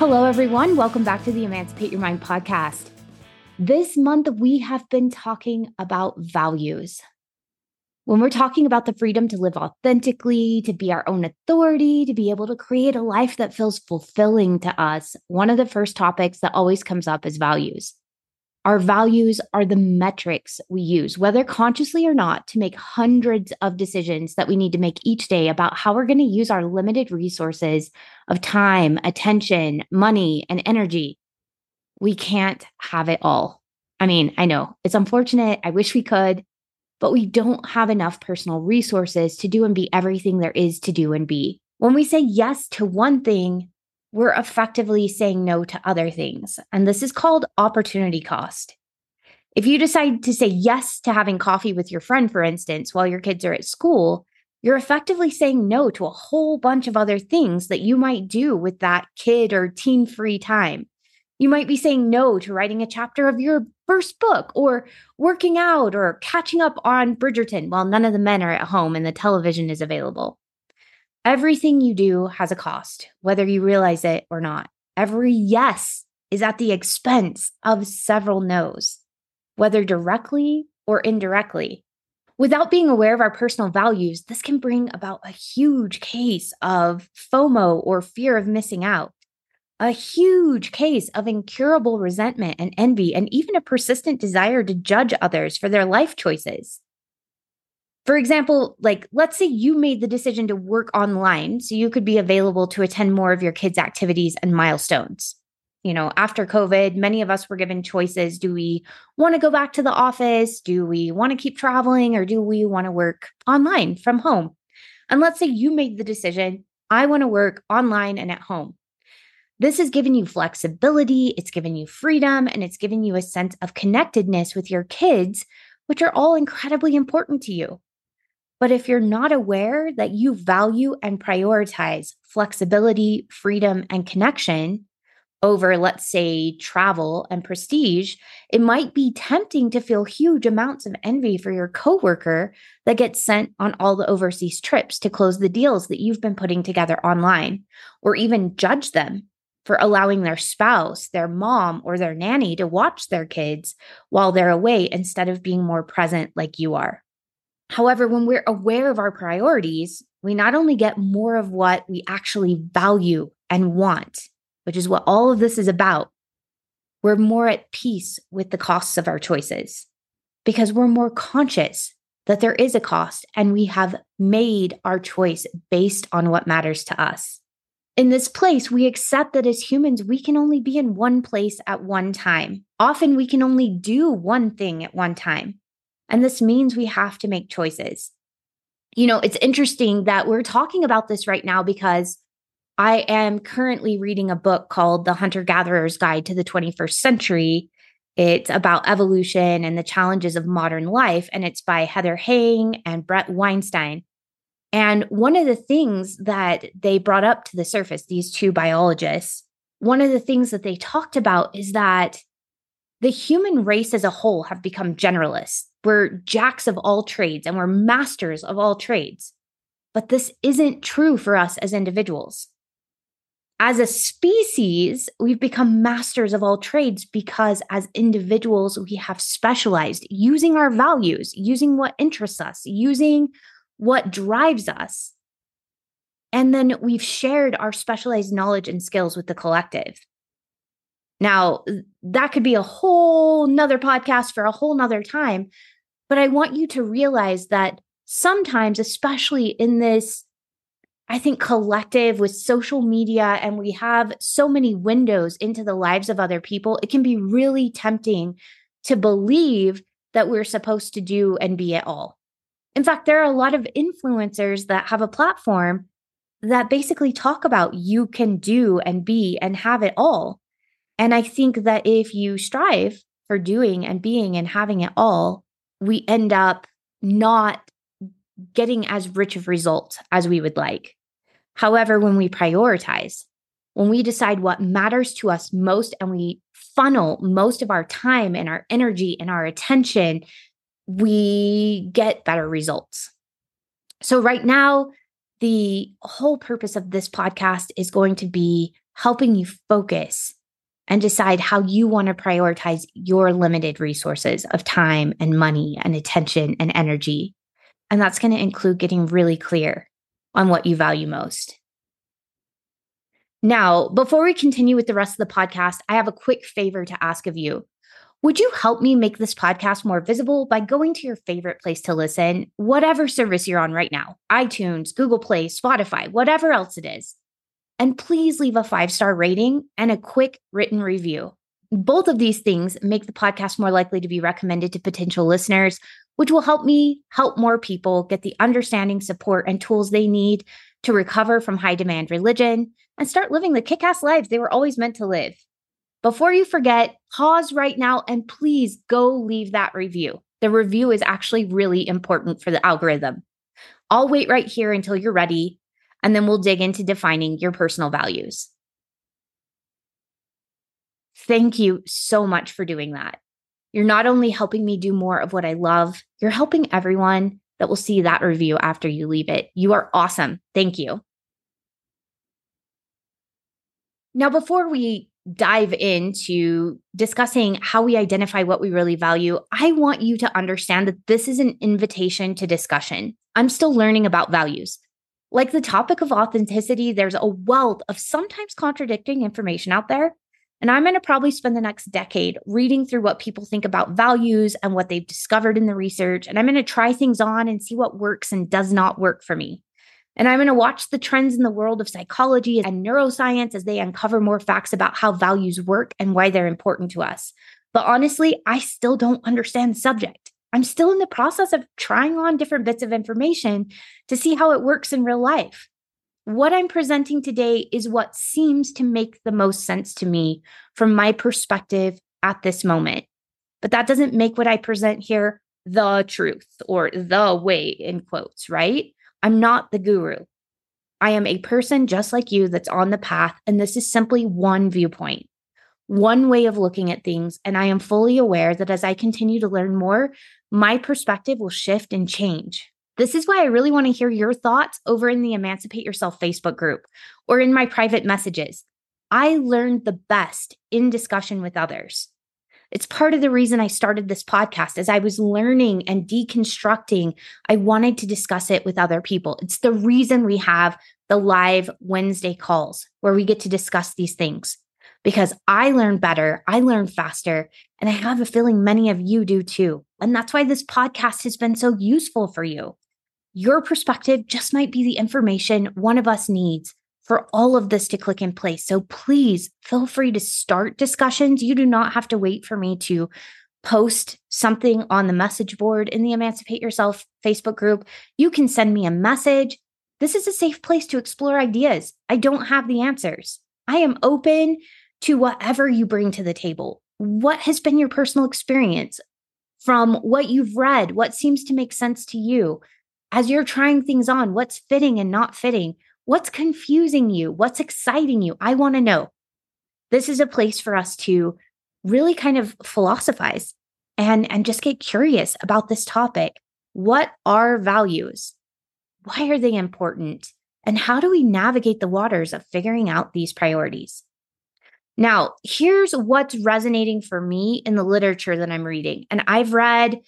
Hello, everyone. Welcome back to the Emancipate Your Mind podcast. This month, we have been talking about values. When we're talking about the freedom to live authentically, to be our own authority, to be able to create a life that feels fulfilling to us, one of the first topics that always comes up is values. Our values are the metrics we use, whether consciously or not, to make hundreds of decisions that we need to make each day about how we're going to use our limited resources of time, attention, money, and energy. We can't have it all. I mean, I know it's unfortunate. I wish we could, but we don't have enough personal resources to do and be everything there is to do and be. When we say yes to one thing, we're effectively saying no to other things. And this is called opportunity cost. If you decide to say yes to having coffee with your friend, for instance, while your kids are at school, you're effectively saying no to a whole bunch of other things that you might do with that kid or teen free time. You might be saying no to writing a chapter of your first book or working out or catching up on Bridgerton while none of the men are at home and the television is available. Everything you do has a cost, whether you realize it or not. Every yes is at the expense of several no's, whether directly or indirectly. Without being aware of our personal values, this can bring about a huge case of FOMO or fear of missing out, a huge case of incurable resentment and envy, and even a persistent desire to judge others for their life choices. For example, like let's say you made the decision to work online so you could be available to attend more of your kids' activities and milestones. You know, after COVID, many of us were given choices. Do we want to go back to the office? Do we want to keep traveling or do we want to work online from home? And let's say you made the decision I want to work online and at home. This has given you flexibility, it's given you freedom, and it's given you a sense of connectedness with your kids, which are all incredibly important to you. But if you're not aware that you value and prioritize flexibility, freedom, and connection over, let's say, travel and prestige, it might be tempting to feel huge amounts of envy for your coworker that gets sent on all the overseas trips to close the deals that you've been putting together online, or even judge them for allowing their spouse, their mom, or their nanny to watch their kids while they're away instead of being more present like you are. However, when we're aware of our priorities, we not only get more of what we actually value and want, which is what all of this is about, we're more at peace with the costs of our choices because we're more conscious that there is a cost and we have made our choice based on what matters to us. In this place, we accept that as humans, we can only be in one place at one time. Often, we can only do one thing at one time. And this means we have to make choices. You know, it's interesting that we're talking about this right now because I am currently reading a book called The Hunter Gatherer's Guide to the 21st Century. It's about evolution and the challenges of modern life, and it's by Heather Heying and Bret Weinstein. And one of the things that they brought up to the surface, these two biologists, one of the things that they talked about is that the human race as a whole have become generalists. We're jacks of all trades and we're masters of all trades. But this isn't true for us as individuals. As a species, we've become masters of all trades because as individuals, we have specialized using our values, using what interests us, using what drives us. And then we've shared our specialized knowledge and skills with the collective. Now, that could be a whole nother podcast for a whole nother time. But I want you to realize that sometimes, especially in this, I think, collective with social media, and we have so many windows into the lives of other people, it can be really tempting to believe that we're supposed to do and be it all. In fact, there are a lot of influencers that have a platform that basically talk about you can do and be and have it all. And I think that if you strive for doing and being and having it all, we end up not getting as rich of results as we would like. However, when we prioritize, when we decide what matters to us most and we funnel most of our time and our energy and our attention, we get better results. So, right now, the whole purpose of this podcast is going to be helping you focus and decide how you want to prioritize your limited resources of time and money and attention and energy. And that's going to include getting really clear on what you value most. Now, before we continue with the rest of the podcast, I have a quick favor to ask of you. Would you help me make this podcast more visible by going to your favorite place to listen, whatever service you're on right now iTunes, Google Play, Spotify, whatever else it is? And please leave a five star rating and a quick written review. Both of these things make the podcast more likely to be recommended to potential listeners, which will help me help more people get the understanding, support, and tools they need to recover from high demand religion and start living the kick ass lives they were always meant to live. Before you forget, pause right now and please go leave that review. The review is actually really important for the algorithm. I'll wait right here until you're ready and then we'll dig into defining your personal values. Thank you so much for doing that. You're not only helping me do more of what I love, you're helping everyone that will see that review after you leave it. You are awesome. Thank you. Now, before we dive into discussing how we identify what we really value, I want you to understand that this is an invitation to discussion. I'm still learning about values. Like the topic of authenticity, there's a wealth of sometimes contradicting information out there. And I'm going to probably spend the next decade reading through what people think about values and what they've discovered in the research. And I'm going to try things on and see what works and does not work for me. And I'm going to watch the trends in the world of psychology and neuroscience as they uncover more facts about how values work and why they're important to us. But honestly, I still don't understand the subject. I'm still in the process of trying on different bits of information to see how it works in real life. What I'm presenting today is what seems to make the most sense to me from my perspective at this moment. But that doesn't make what I present here the truth or the way, in quotes, right? I'm not the guru. I am a person just like you that's on the path, and this is simply one viewpoint one way of looking at things. And I am fully aware that as I continue to learn more, my perspective will shift and change. This is why I really want to hear your thoughts over in the Emancipate Yourself Facebook group or in my private messages. I learned the best in discussion with others. It's part of the reason I started this podcast as I was learning and deconstructing. I wanted to discuss it with other people. It's the reason we have the live Wednesday calls where we get to discuss these things because I learn better, I learn faster, and I have a feeling many of you do too. And that's why this podcast has been so useful for you. Your perspective just might be the information one of us needs for all of this to click in place. So please feel free to start discussions. You do not have to wait for me to post something on the message board in the Emancipate Yourself Facebook group. You can send me a message. This is a safe place to explore ideas. I don't have the answers. I am open to whatever you bring to the table. What has been your personal experience from what you've read? What seems to make sense to you? As you're trying things on, what's fitting and not fitting? What's confusing you? What's exciting you? I want to know. This is a place for us to really kind of philosophize and, and just get curious about this topic. What are values? Why are they important? And how do we navigate the waters of figuring out these priorities? Now, here's what's resonating for me in the literature that I'm reading. And I've read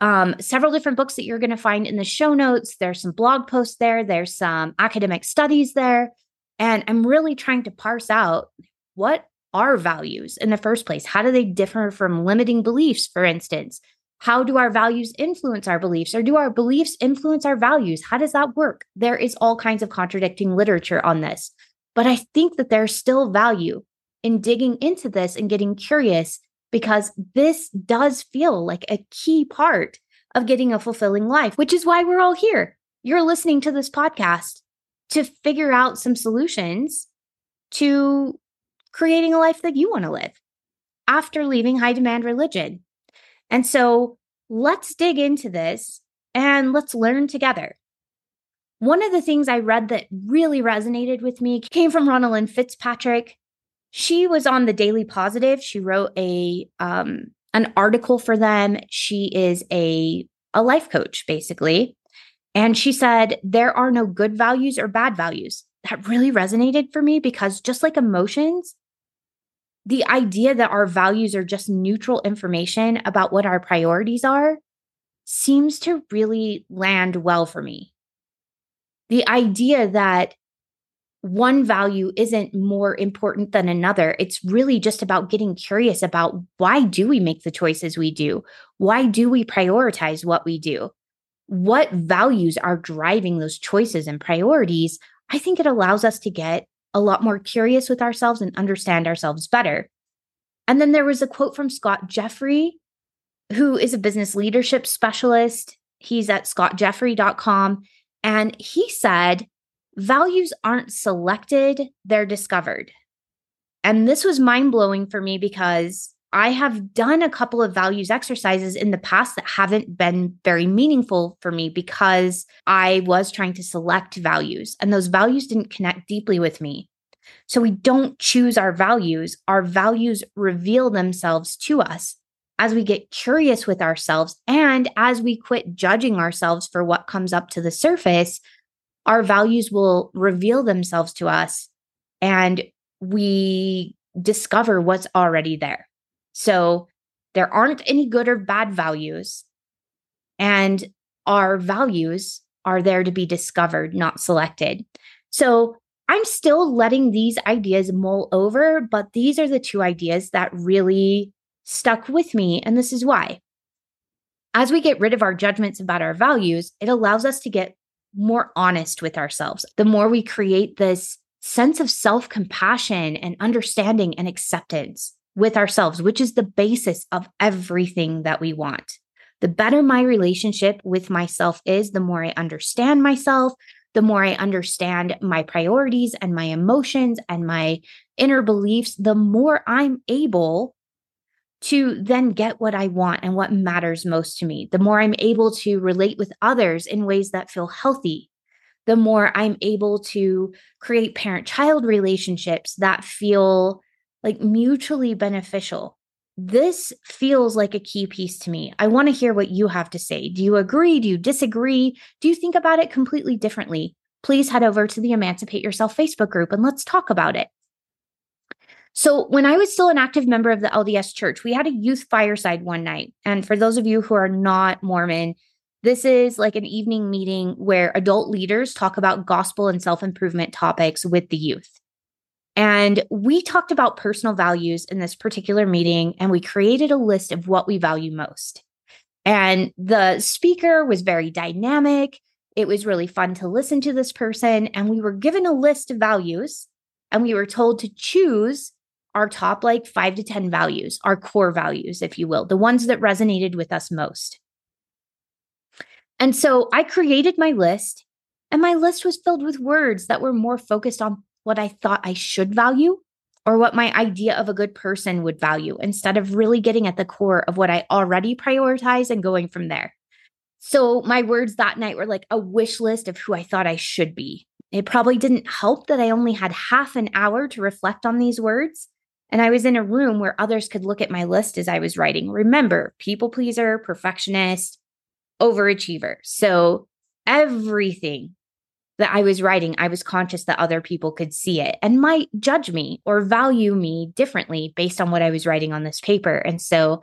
um, several different books that you're going to find in the show notes. There's some blog posts there, there's some academic studies there. And I'm really trying to parse out what are values in the first place? How do they differ from limiting beliefs, for instance? How do our values influence our beliefs, or do our beliefs influence our values? How does that work? There is all kinds of contradicting literature on this. But I think that there's still value in digging into this and getting curious because this does feel like a key part of getting a fulfilling life, which is why we're all here. You're listening to this podcast to figure out some solutions to creating a life that you want to live after leaving high demand religion. And so let's dig into this and let's learn together. One of the things I read that really resonated with me came from Ronalyn Fitzpatrick. She was on the Daily Positive. She wrote a um, an article for them. She is a a life coach basically. And she said there are no good values or bad values. That really resonated for me because just like emotions, the idea that our values are just neutral information about what our priorities are seems to really land well for me. The idea that one value isn't more important than another. It's really just about getting curious about why do we make the choices we do? Why do we prioritize what we do? What values are driving those choices and priorities? I think it allows us to get a lot more curious with ourselves and understand ourselves better. And then there was a quote from Scott Jeffrey, who is a business leadership specialist. He's at scottjeffrey.com. And he said, values aren't selected, they're discovered. And this was mind blowing for me because I have done a couple of values exercises in the past that haven't been very meaningful for me because I was trying to select values and those values didn't connect deeply with me. So we don't choose our values, our values reveal themselves to us as we get curious with ourselves and as we quit judging ourselves for what comes up to the surface. Our values will reveal themselves to us and we discover what's already there. So there aren't any good or bad values. And our values are there to be discovered, not selected. So I'm still letting these ideas mull over, but these are the two ideas that really stuck with me. And this is why. As we get rid of our judgments about our values, it allows us to get more honest with ourselves. The more we create this sense of self compassion and understanding and acceptance with ourselves, which is the basis of everything that we want. The better my relationship with myself is, the more I understand myself, the more I understand my priorities and my emotions and my inner beliefs, the more I'm able to then get what I want and what matters most to me. The more I'm able to relate with others in ways that feel healthy, the more I'm able to create parent child relationships that feel like mutually beneficial. This feels like a key piece to me. I want to hear what you have to say. Do you agree? Do you disagree? Do you think about it completely differently? Please head over to the Emancipate Yourself Facebook group and let's talk about it. So, when I was still an active member of the LDS church, we had a youth fireside one night. And for those of you who are not Mormon, this is like an evening meeting where adult leaders talk about gospel and self improvement topics with the youth. And we talked about personal values in this particular meeting, and we created a list of what we value most. And the speaker was very dynamic. It was really fun to listen to this person. And we were given a list of values, and we were told to choose our top like five to 10 values, our core values, if you will, the ones that resonated with us most. And so I created my list, and my list was filled with words that were more focused on what I thought I should value or what my idea of a good person would value instead of really getting at the core of what I already prioritize and going from there. So my words that night were like a wish list of who I thought I should be. It probably didn't help that I only had half an hour to reflect on these words. And I was in a room where others could look at my list as I was writing. Remember, people pleaser, perfectionist, overachiever. So everything that I was writing, I was conscious that other people could see it and might judge me or value me differently based on what I was writing on this paper. And so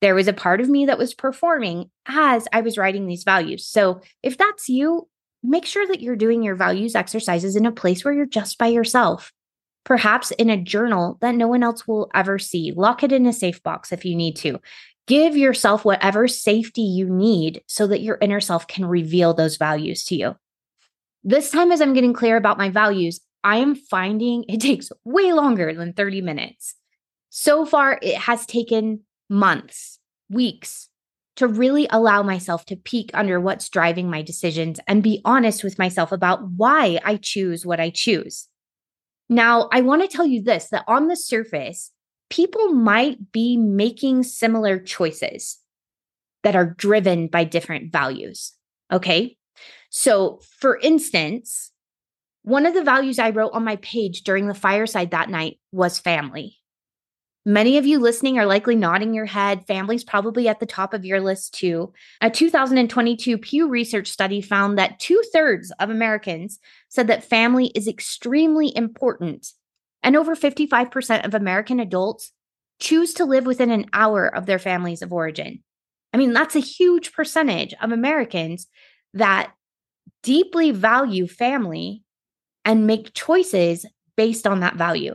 there was a part of me that was performing as I was writing these values. So if that's you, make sure that you're doing your values exercises in a place where you're just by yourself. Perhaps in a journal that no one else will ever see. Lock it in a safe box if you need to. Give yourself whatever safety you need so that your inner self can reveal those values to you. This time, as I'm getting clear about my values, I am finding it takes way longer than 30 minutes. So far, it has taken months, weeks, to really allow myself to peek under what's driving my decisions and be honest with myself about why I choose what I choose. Now, I want to tell you this that on the surface, people might be making similar choices that are driven by different values. Okay. So, for instance, one of the values I wrote on my page during the fireside that night was family. Many of you listening are likely nodding your head. Family's probably at the top of your list too. A 2022 Pew Research study found that two thirds of Americans said that family is extremely important. And over 55% of American adults choose to live within an hour of their families of origin. I mean, that's a huge percentage of Americans that deeply value family and make choices based on that value.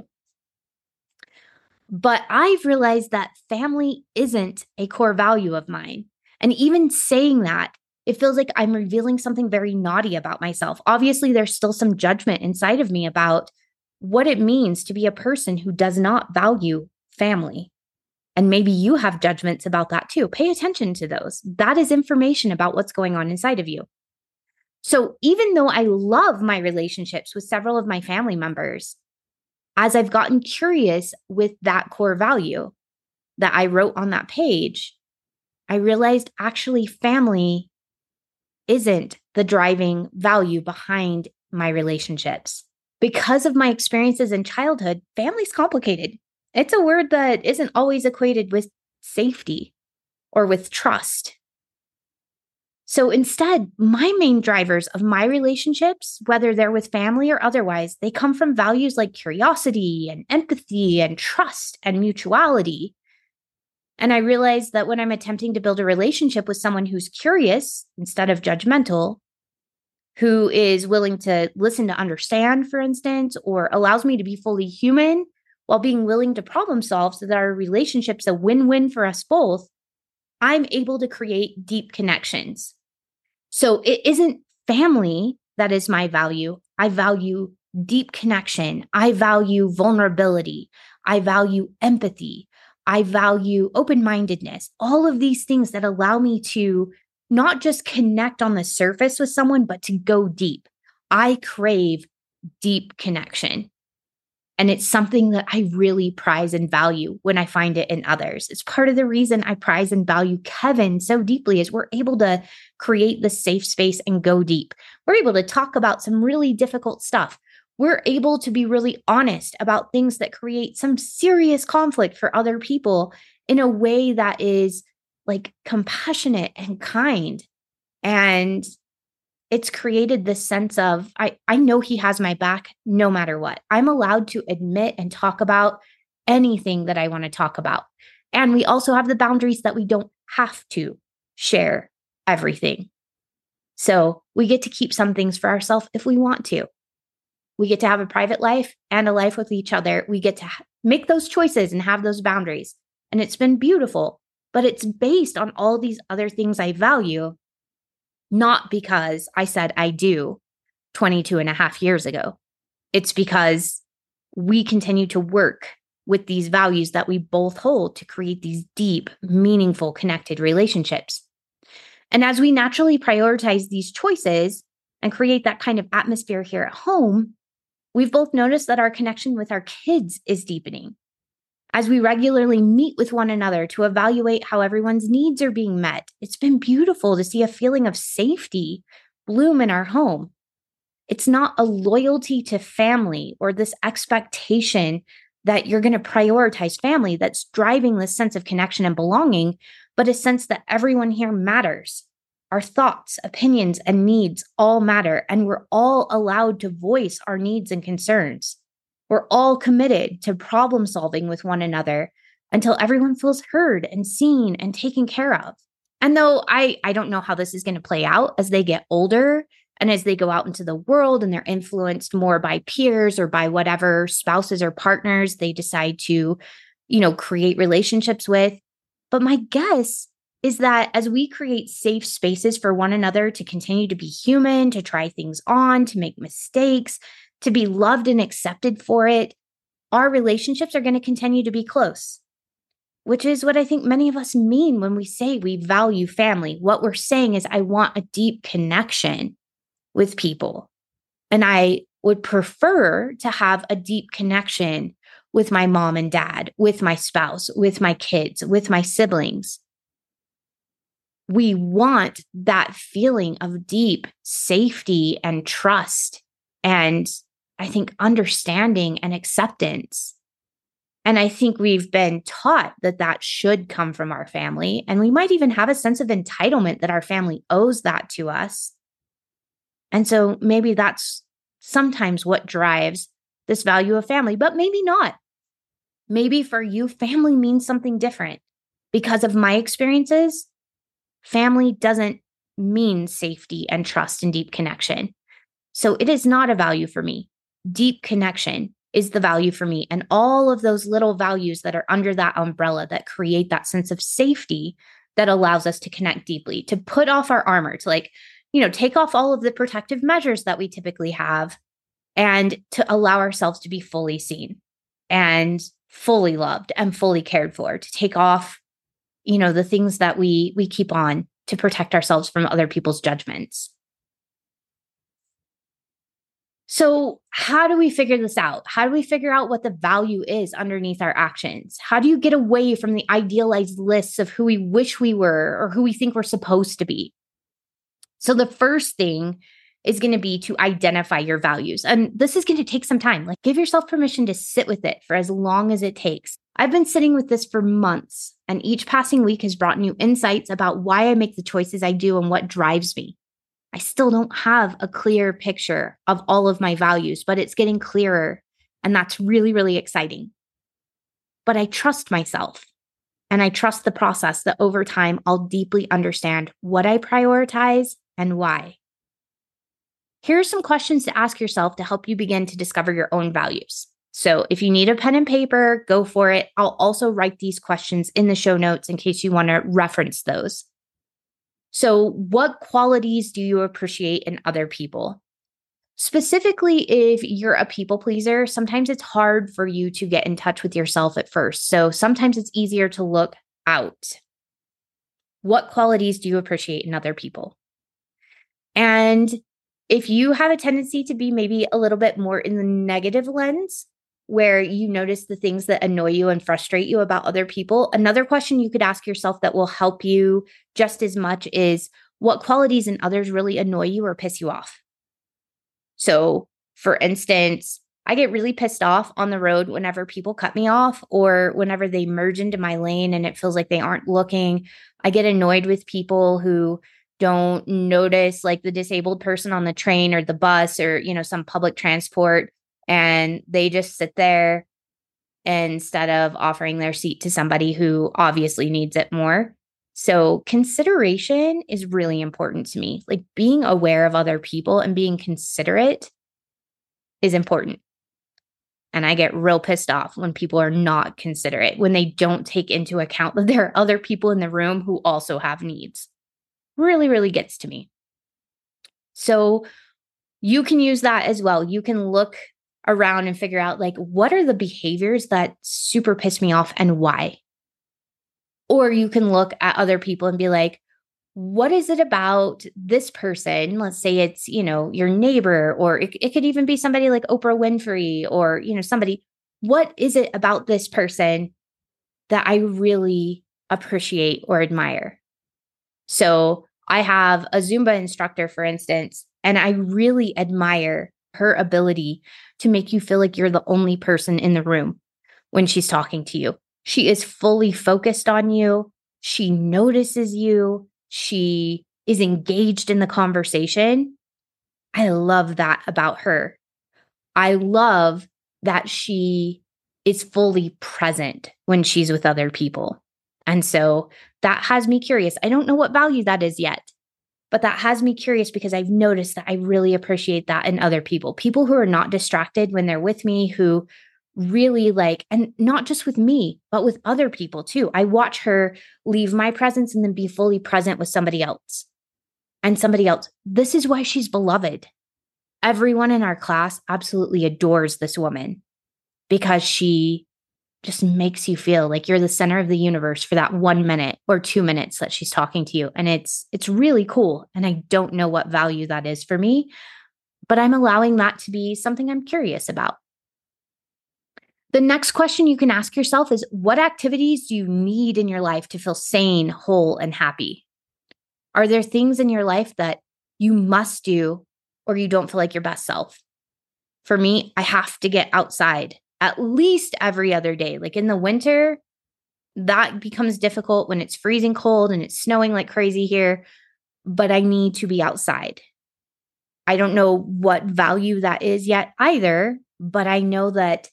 But I've realized that family isn't a core value of mine. And even saying that, it feels like I'm revealing something very naughty about myself. Obviously, there's still some judgment inside of me about what it means to be a person who does not value family. And maybe you have judgments about that too. Pay attention to those. That is information about what's going on inside of you. So, even though I love my relationships with several of my family members, as I've gotten curious with that core value that I wrote on that page, I realized actually family isn't the driving value behind my relationships. Because of my experiences in childhood, family's complicated. It's a word that isn't always equated with safety or with trust. So instead, my main drivers of my relationships, whether they're with family or otherwise, they come from values like curiosity and empathy and trust and mutuality. And I realize that when I'm attempting to build a relationship with someone who's curious instead of judgmental, who is willing to listen to understand, for instance, or allows me to be fully human while being willing to problem solve so that our relationship's a win win for us both, I'm able to create deep connections. So it isn't family that is my value. I value deep connection. I value vulnerability. I value empathy. I value open mindedness. All of these things that allow me to not just connect on the surface with someone, but to go deep. I crave deep connection. And it's something that I really prize and value when I find it in others. It's part of the reason I prize and value Kevin so deeply is we're able to create the safe space and go deep. We're able to talk about some really difficult stuff. We're able to be really honest about things that create some serious conflict for other people in a way that is like compassionate and kind. And it's created this sense of I, I know he has my back no matter what. I'm allowed to admit and talk about anything that I want to talk about. And we also have the boundaries that we don't have to share everything. So we get to keep some things for ourselves if we want to. We get to have a private life and a life with each other. We get to make those choices and have those boundaries. And it's been beautiful, but it's based on all these other things I value not because I said I do 22 and a half years ago. It's because we continue to work with these values that we both hold to create these deep, meaningful, connected relationships. And as we naturally prioritize these choices and create that kind of atmosphere here at home, we've both noticed that our connection with our kids is deepening as we regularly meet with one another to evaluate how everyone's needs are being met. It's been beautiful to see a feeling of safety bloom in our home. It's not a loyalty to family or this expectation that you're going to prioritize family that's driving this sense of connection and belonging, but a sense that everyone here matters. Our thoughts, opinions, and needs all matter, and we're all allowed to voice our needs and concerns. We're all committed to problem solving with one another until everyone feels heard and seen and taken care of. And though I, I don't know how this is going to play out as they get older and as they go out into the world and they're influenced more by peers or by whatever spouses or partners they decide to, you know, create relationships with. But my guess is that as we create safe spaces for one another to continue to be human, to try things on, to make mistakes, to be loved and accepted for it, our relationships are going to continue to be close. which is what I think many of us mean when we say we value family. What we're saying is, I want a deep connection with people. And I would prefer to have a deep connection with my mom and dad, with my spouse, with my kids, with my siblings. We want that feeling of deep safety and trust and I think understanding and acceptance. And I think we've been taught that that should come from our family. And we might even have a sense of entitlement that our family owes that to us. And so maybe that's sometimes what drives this value of family, but maybe not. Maybe for you, family means something different. Because of my experiences, family doesn't mean safety and trust and deep connection. So it is not a value for me. Deep connection is the value for me. And all of those little values that are under that umbrella that create that sense of safety that allows us to connect deeply, to put off our armor, to like, you know, take off all of the protective measures that we typically have and to allow ourselves to be fully seen and fully loved and fully cared for, to take off, you know, the things that we we keep on to protect ourselves from other people's judgments. So, how do we figure this out? How do we figure out what the value is underneath our actions? How do you get away from the idealized lists of who we wish we were or who we think we're supposed to be? So, the first thing is going to be to identify your values. And this is going to take some time. Like, give yourself permission to sit with it for as long as it takes. I've been sitting with this for months, and each passing week has brought new insights about why I make the choices I do and what drives me. I still don't have a clear picture of all of my values, but it's getting clearer. And that's really, really exciting. But I trust myself and I trust the process that over time I'll deeply understand what I prioritize and why. Here are some questions to ask yourself to help you begin to discover your own values. So, if you need a pen and paper, go for it. I'll also write these questions in the show notes in case you want to reference those. So, what qualities do you appreciate in other people? Specifically, if you're a people pleaser, sometimes it's hard for you to get in touch with yourself at first. So, sometimes it's easier to look out. What qualities do you appreciate in other people? And if you have a tendency to be maybe a little bit more in the negative lens, where you notice the things that annoy you and frustrate you about other people. Another question you could ask yourself that will help you just as much is what qualities in others really annoy you or piss you off? So, for instance, I get really pissed off on the road whenever people cut me off or whenever they merge into my lane and it feels like they aren't looking. I get annoyed with people who don't notice like the disabled person on the train or the bus or you know some public transport and they just sit there instead of offering their seat to somebody who obviously needs it more. So, consideration is really important to me. Like being aware of other people and being considerate is important. And I get real pissed off when people are not considerate, when they don't take into account that there are other people in the room who also have needs. Really, really gets to me. So, you can use that as well. You can look around and figure out like what are the behaviors that super piss me off and why. Or you can look at other people and be like, what is it about this person? Let's say it's, you know, your neighbor, or it, it could even be somebody like Oprah Winfrey or, you know, somebody. What is it about this person that I really appreciate or admire? So I have a Zumba instructor, for instance, and I really admire her ability to make you feel like you're the only person in the room when she's talking to you. She is fully focused on you. She notices you. She is engaged in the conversation. I love that about her. I love that she is fully present when she's with other people. And so that has me curious. I don't know what value that is yet, but that has me curious because I've noticed that I really appreciate that in other people. People who are not distracted when they're with me, who really like, and not just with me, but with other people too. I watch her leave my presence and then be fully present with somebody else and somebody else. This is why she's beloved. Everyone in our class absolutely adores this woman because she just makes you feel like you're the center of the universe for that 1 minute or 2 minutes that she's talking to you and it's it's really cool and I don't know what value that is for me but I'm allowing that to be something I'm curious about. The next question you can ask yourself is what activities do you need in your life to feel sane, whole, and happy? Are there things in your life that you must do or you don't feel like your best self? For me, I have to get outside at least every other day. Like in the winter, that becomes difficult when it's freezing cold and it's snowing like crazy here, but I need to be outside. I don't know what value that is yet either, but I know that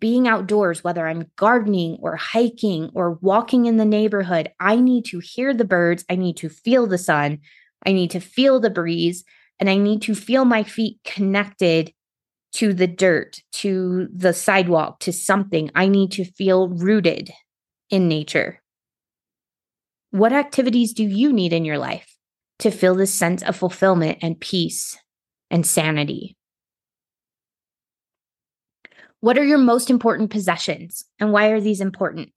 being outdoors, whether I'm gardening or hiking or walking in the neighborhood, I need to hear the birds. I need to feel the sun. I need to feel the breeze. And I need to feel my feet connected to the dirt, to the sidewalk, to something. I need to feel rooted in nature. What activities do you need in your life to feel this sense of fulfillment and peace and sanity? What are your most important possessions and why are these important?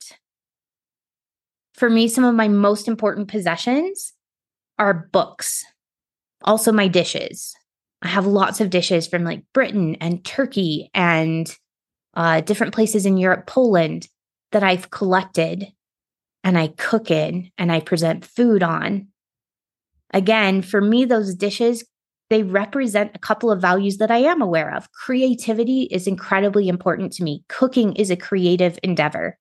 For me, some of my most important possessions are books, also my dishes. I have lots of dishes from like Britain and Turkey and uh, different places in Europe, Poland that I've collected and I cook in and I present food on. Again, for me, those dishes they represent a couple of values that I am aware of. Creativity is incredibly important to me. Cooking is a creative endeavor.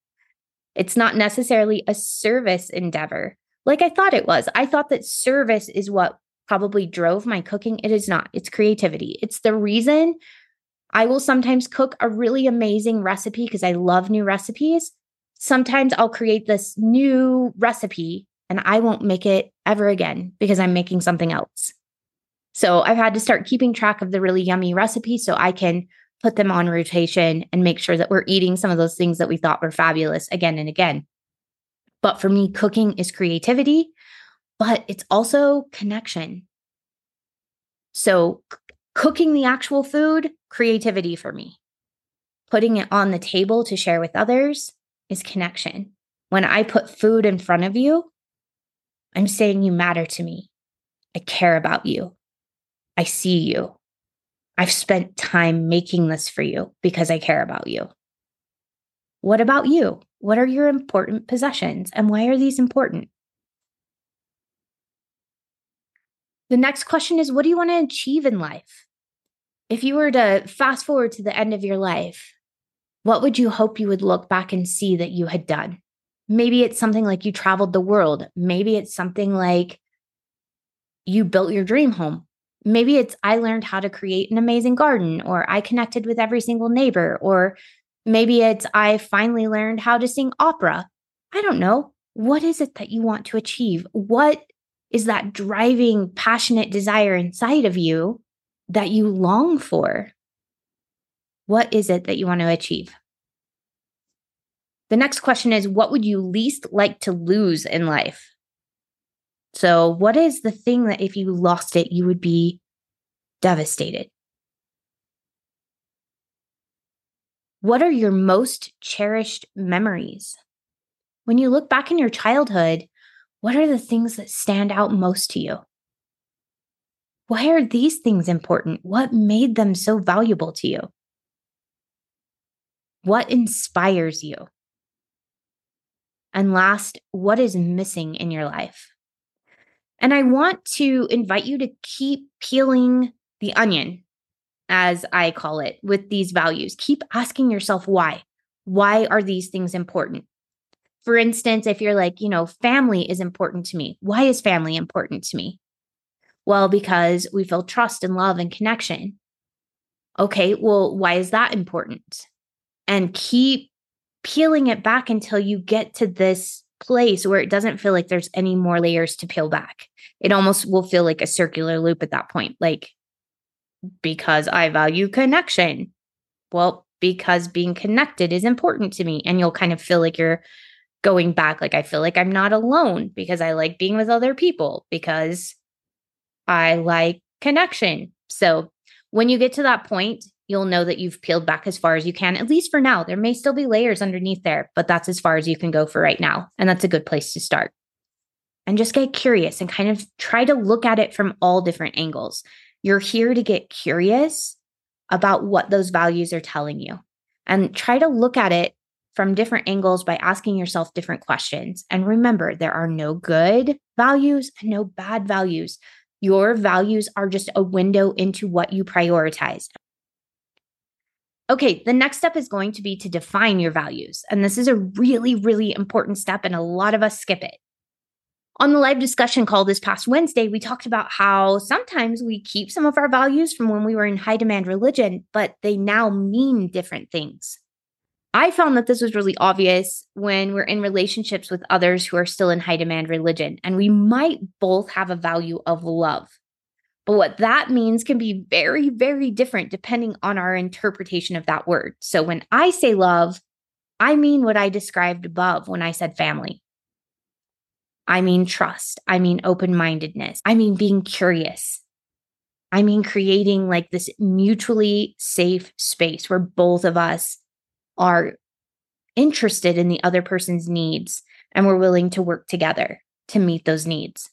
It's not necessarily a service endeavor like I thought it was. I thought that service is what probably drove my cooking. It is not, it's creativity. It's the reason I will sometimes cook a really amazing recipe because I love new recipes. Sometimes I'll create this new recipe and I won't make it ever again because I'm making something else. So I've had to start keeping track of the really yummy recipes so I can put them on rotation and make sure that we're eating some of those things that we thought were fabulous again and again. But for me, cooking is creativity, but it's also connection. So c- cooking the actual food, creativity for me. Putting it on the table to share with others is connection. When I put food in front of you, I'm saying you matter to me. I care about you. I see you. I've spent time making this for you because I care about you. What about you? What are your important possessions and why are these important? The next question is What do you want to achieve in life? If you were to fast forward to the end of your life, what would you hope you would look back and see that you had done? Maybe it's something like you traveled the world. Maybe it's something like you built your dream home maybe it's I learned how to create an amazing garden, or I connected with every single neighbor, or maybe it's I finally learned how to sing opera. I don't know. What is it that you want to achieve? What is that driving, passionate desire inside of you that you long for? What is it that you want to achieve? The next question is What would you least like to lose in life? So, what is the thing that if you lost it, you would be devastated? What are your most cherished memories? When you look back in your childhood, what are the things that stand out most to you? Why are these things important? What made them so valuable to you? What inspires you? And last, what is missing in your life? And I want to invite you to keep peeling the onion, as I call it, with these values. Keep asking yourself why. Why are these things important? For instance, if you're like, you know, family is important to me. Why is family important to me? Well, because we feel trust and love and connection. Okay, well, why is that important? And keep peeling it back until you get to this place where it doesn't feel like there's any more layers to peel back. It almost will feel like a circular loop at that point. Like, because I value connection. Well, because being connected is important to me. And you'll kind of feel like you're going back. Like, I feel like I'm not alone because I like being with other people, because I like connection. So, when you get to that point, you'll know that you've peeled back as far as you can, at least for now. There may still be layers underneath there, but that's as far as you can go for right now. And that's a good place to start. And just get curious and kind of try to look at it from all different angles. You're here to get curious about what those values are telling you and try to look at it from different angles by asking yourself different questions. And remember, there are no good values and no bad values. Your values are just a window into what you prioritize. Okay, the next step is going to be to define your values. And this is a really, really important step, and a lot of us skip it. On the live discussion call this past Wednesday, we talked about how sometimes we keep some of our values from when we were in high demand religion, but they now mean different things. I found that this was really obvious when we're in relationships with others who are still in high demand religion, and we might both have a value of love. But what that means can be very, very different depending on our interpretation of that word. So when I say love, I mean what I described above when I said family. I mean trust. I mean open mindedness. I mean being curious. I mean creating like this mutually safe space where both of us are interested in the other person's needs and we're willing to work together to meet those needs.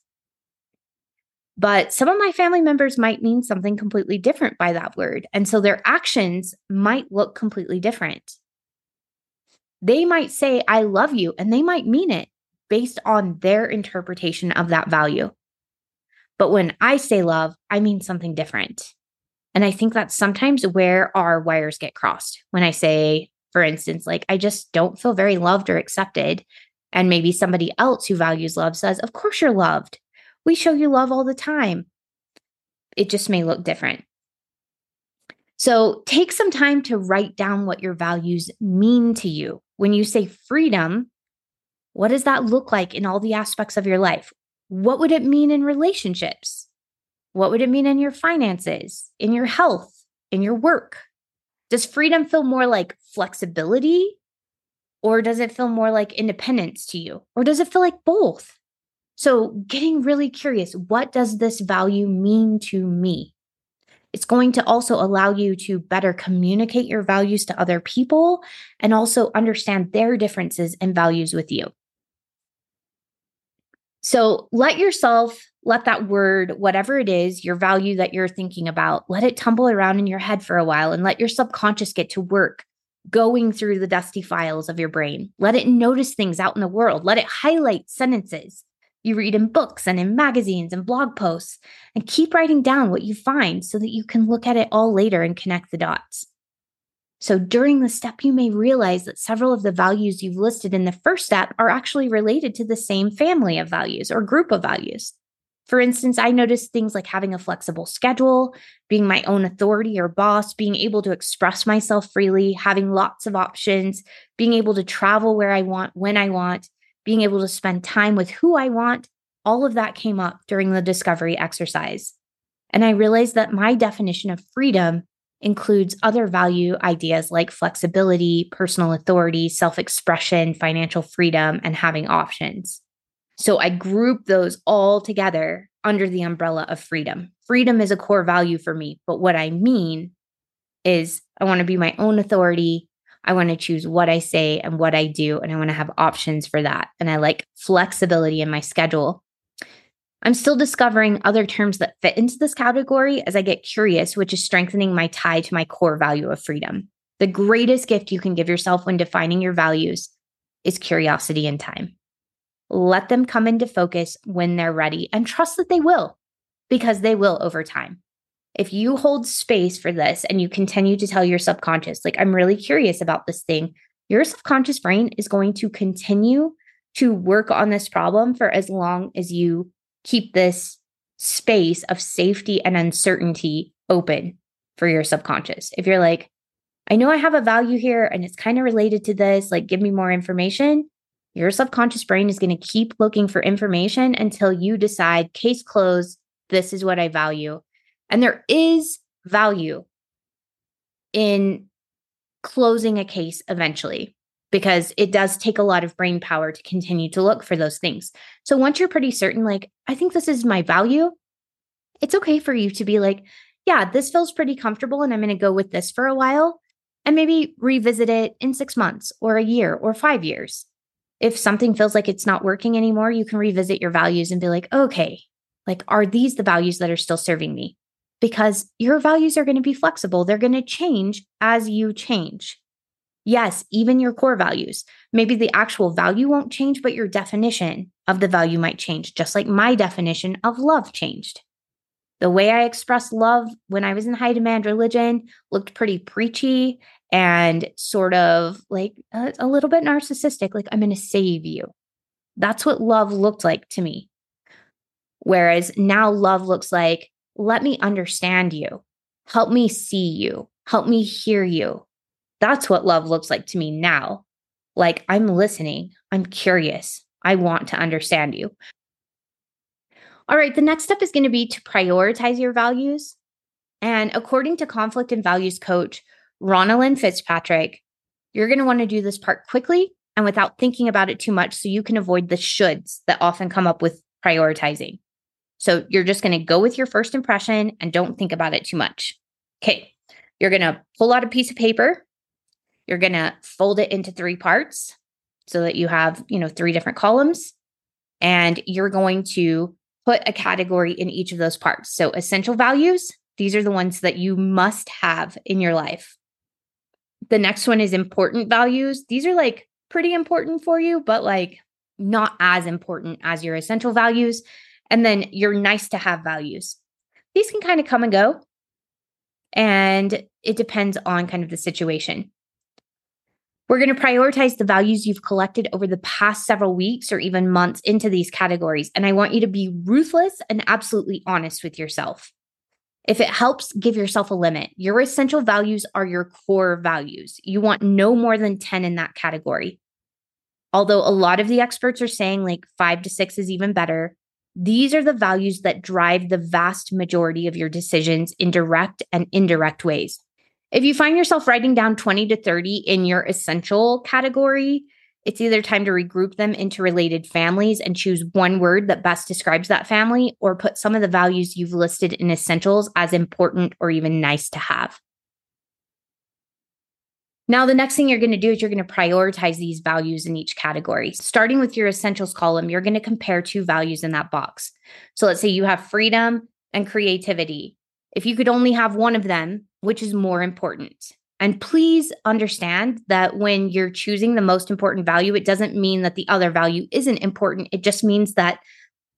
But some of my family members might mean something completely different by that word. And so their actions might look completely different. They might say, I love you, and they might mean it based on their interpretation of that value. But when I say love, I mean something different. And I think that's sometimes where our wires get crossed. When I say, for instance, like, I just don't feel very loved or accepted. And maybe somebody else who values love says, Of course you're loved. We show you love all the time. It just may look different. So take some time to write down what your values mean to you. When you say freedom, what does that look like in all the aspects of your life? What would it mean in relationships? What would it mean in your finances, in your health, in your work? Does freedom feel more like flexibility or does it feel more like independence to you? Or does it feel like both? So, getting really curious what does this value mean to me? It's going to also allow you to better communicate your values to other people and also understand their differences and values with you. So, let yourself let that word, whatever it is, your value that you're thinking about, let it tumble around in your head for a while and let your subconscious get to work going through the dusty files of your brain. Let it notice things out in the world. Let it highlight sentences you read in books and in magazines and blog posts, and keep writing down what you find so that you can look at it all later and connect the dots. So, during the step, you may realize that several of the values you've listed in the first step are actually related to the same family of values or group of values. For instance, I noticed things like having a flexible schedule, being my own authority or boss, being able to express myself freely, having lots of options, being able to travel where I want, when I want, being able to spend time with who I want. All of that came up during the discovery exercise. And I realized that my definition of freedom includes other value ideas like flexibility, personal authority, self expression, financial freedom, and having options. So I group those all together under the umbrella of freedom. Freedom is a core value for me, but what I mean is I want to be my own authority. I want to choose what I say and what I do, and I want to have options for that. And I like flexibility in my schedule I'm still discovering other terms that fit into this category as I get curious, which is strengthening my tie to my core value of freedom. The greatest gift you can give yourself when defining your values is curiosity and time. Let them come into focus when they're ready and trust that they will, because they will over time. If you hold space for this and you continue to tell your subconscious, like, I'm really curious about this thing, your subconscious brain is going to continue to work on this problem for as long as you keep this space of safety and uncertainty open for your subconscious. If you're like, I know I have a value here and it's kind of related to this, like give me more information, your subconscious brain is going to keep looking for information until you decide, case closed, this is what I value. And there is value in closing a case eventually because it does take a lot of brain power to continue to look for those things. So once you're pretty certain, like, I think this is my value, it's okay for you to be like, yeah, this feels pretty comfortable and I'm going to go with this for a while and maybe revisit it in six months or a year or five years. If something feels like it's not working anymore, you can revisit your values and be like, okay, like, are these the values that are still serving me? Because your values are going to be flexible, they're going to change as you change. Yes, even your core values. Maybe the actual value won't change, but your definition of the value might change, just like my definition of love changed. The way I expressed love when I was in high demand religion looked pretty preachy and sort of like a, a little bit narcissistic, like, I'm going to save you. That's what love looked like to me. Whereas now love looks like, let me understand you, help me see you, help me hear you. That's what love looks like to me now. Like, I'm listening, I'm curious, I want to understand you. All right, the next step is going to be to prioritize your values. And according to conflict and values coach Ronalyn Fitzpatrick, you're going to want to do this part quickly and without thinking about it too much so you can avoid the shoulds that often come up with prioritizing. So you're just going to go with your first impression and don't think about it too much. Okay, you're going to pull out a piece of paper. You're going to fold it into three parts so that you have, you know, three different columns. And you're going to put a category in each of those parts. So, essential values, these are the ones that you must have in your life. The next one is important values. These are like pretty important for you, but like not as important as your essential values. And then your nice to have values. These can kind of come and go. And it depends on kind of the situation. We're going to prioritize the values you've collected over the past several weeks or even months into these categories. And I want you to be ruthless and absolutely honest with yourself. If it helps, give yourself a limit. Your essential values are your core values. You want no more than 10 in that category. Although a lot of the experts are saying like five to six is even better, these are the values that drive the vast majority of your decisions in direct and indirect ways. If you find yourself writing down 20 to 30 in your essential category, it's either time to regroup them into related families and choose one word that best describes that family, or put some of the values you've listed in essentials as important or even nice to have. Now, the next thing you're going to do is you're going to prioritize these values in each category. Starting with your essentials column, you're going to compare two values in that box. So let's say you have freedom and creativity. If you could only have one of them, which is more important? And please understand that when you're choosing the most important value, it doesn't mean that the other value isn't important. It just means that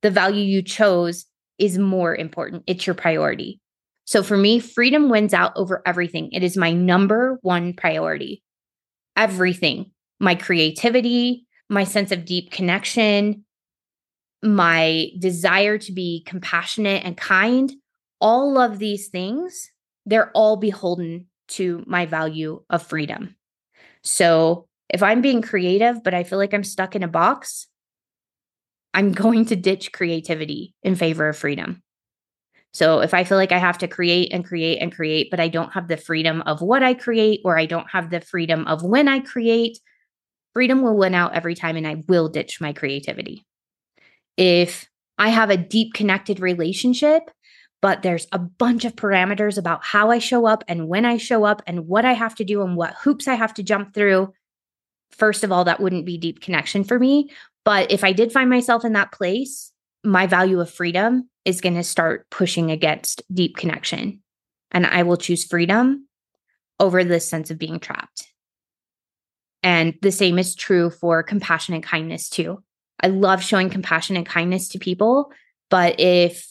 the value you chose is more important. It's your priority. So for me, freedom wins out over everything. It is my number one priority. Everything, my creativity, my sense of deep connection, my desire to be compassionate and kind, all of these things, they're all beholden to my value of freedom. So if I'm being creative, but I feel like I'm stuck in a box, I'm going to ditch creativity in favor of freedom. So if I feel like I have to create and create and create, but I don't have the freedom of what I create, or I don't have the freedom of when I create, freedom will win out every time and I will ditch my creativity. If I have a deep connected relationship, but there's a bunch of parameters about how I show up and when I show up and what I have to do and what hoops I have to jump through. First of all, that wouldn't be deep connection for me. But if I did find myself in that place, my value of freedom is going to start pushing against deep connection. And I will choose freedom over this sense of being trapped. And the same is true for compassion and kindness too. I love showing compassion and kindness to people. But if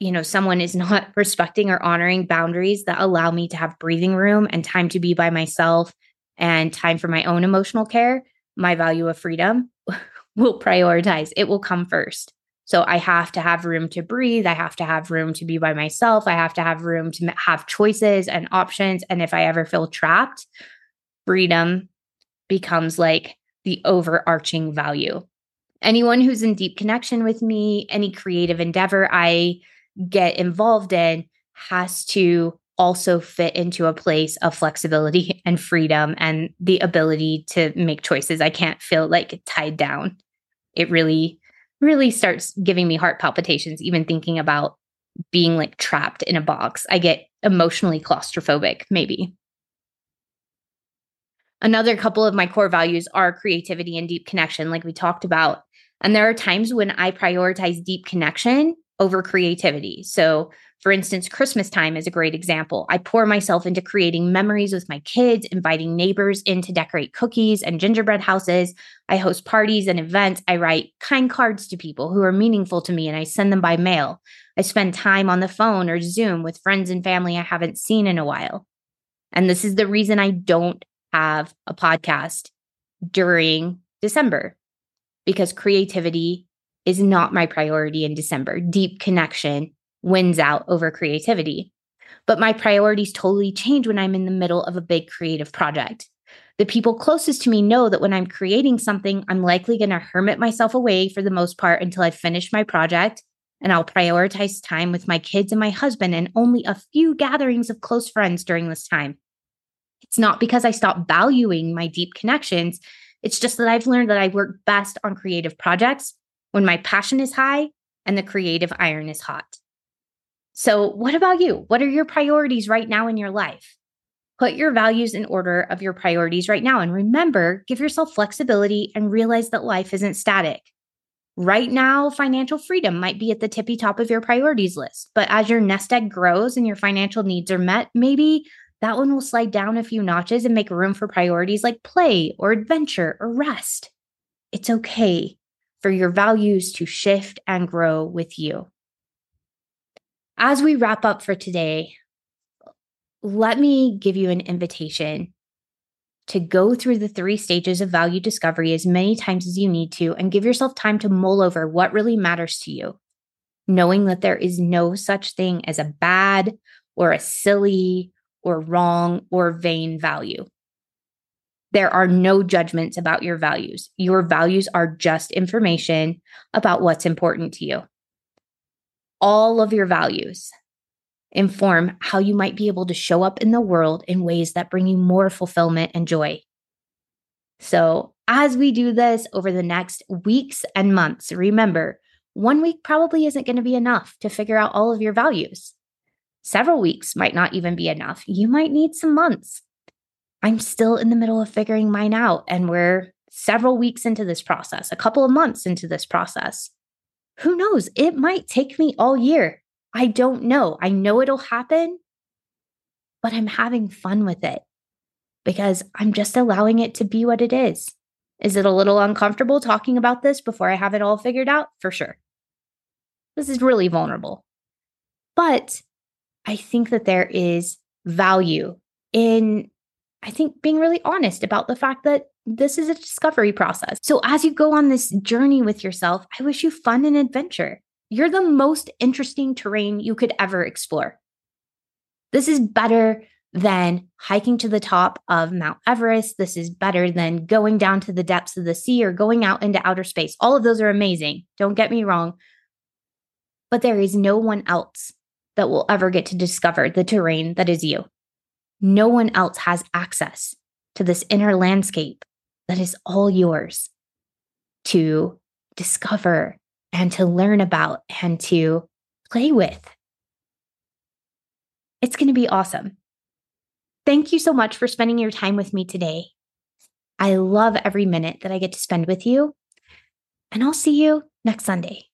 you know someone is not respecting or honoring boundaries that allow me to have breathing room and time to be by myself and time for my own emotional care my value of freedom will prioritize. It will come first. So i have to have room to breathe. I have to have room to be by myself. I have to have room to have choices and options. And if i ever feel trapped freedom becomes like the overarching value. Anyone who's in deep connection with me any creative endeavor i get involved in has to also fit into a place of flexibility and freedom and the ability to make choices. I can't feel like tied down. It really, really starts giving me heart palpitations, even thinking about being like trapped in a box. I get emotionally claustrophobic, maybe. Another couple of my core values are creativity and deep connection, like we talked about. And there are times when I prioritize deep connection over creativity. So, for instance, Christmas time is a great example. I pour myself into creating memories with my kids, inviting neighbors in to decorate cookies and gingerbread houses. I host parties and events. I write kind cards to people who are meaningful to me and I send them by mail. I spend time on the phone or Zoom with friends and family I haven't seen in a while. And this is the reason I don't have a podcast during December because creativity is not my priority in December. Deep connection wins out over creativity. But my priorities totally change when I'm in the middle of a big creative project. The people closest to me know that when I'm creating something, I'm likely going to hermit myself away for the most part until I finish my project. And I'll prioritize time with my kids and my husband and only a few gatherings of close friends during this time. It's not because I stop valuing my deep connections. It's just that I've learned that I work best on creative projects when my passion is high and the creative iron is hot. So, what about you? What are your priorities right now in your life? Put your values in order of your priorities right now. And remember, give yourself flexibility and realize that life isn't static. Right now, financial freedom might be at the tippy top of your priorities list. But as your nest egg grows and your financial needs are met, maybe that one will slide down a few notches and make room for priorities like play or adventure or rest. It's okay for your values to shift and grow with you. As we wrap up for today, let me give you an invitation to go through the three stages of value discovery as many times as you need to and give yourself time to mull over what really matters to you, knowing that there is no such thing as a bad or a silly or wrong or vain value. There are no judgments about your values. Your values are just information about what's important to you all of your values inform how you might be able to show up in the world in ways that bring you more fulfillment and joy. So, as we do this over the next weeks and months, remember one week probably isn't going to be enough to figure out all of your values. Several weeks might not even be enough. You might need some months. I'm still in the middle of figuring mine out, and we're several weeks into this process, a couple of months into this process who knows? It might take me all year. I don't know. I know it'll happen, but I'm having fun with it because I'm just allowing it to be what it is. Is it a little uncomfortable talking about this before I have it all figured out? For sure. This is really vulnerable. But I think that there is value in, I think, being really honest about the fact that this is a discovery process. So, as you go on this journey with yourself, I wish you fun and adventure. You're the most interesting terrain you could ever explore. This is better than hiking to the top of Mount Everest. This is better than going down to the depths of the sea or going out into outer space. All of those are amazing. Don't get me wrong. But there is no one else that will ever get to discover the terrain that is you. No one else has access to this inner landscape that is all yours to discover and to learn about and to play with. It's going to be awesome. Thank you so much for spending your time with me today. I love every minute that I get to spend with you, and I'll see you next Sunday.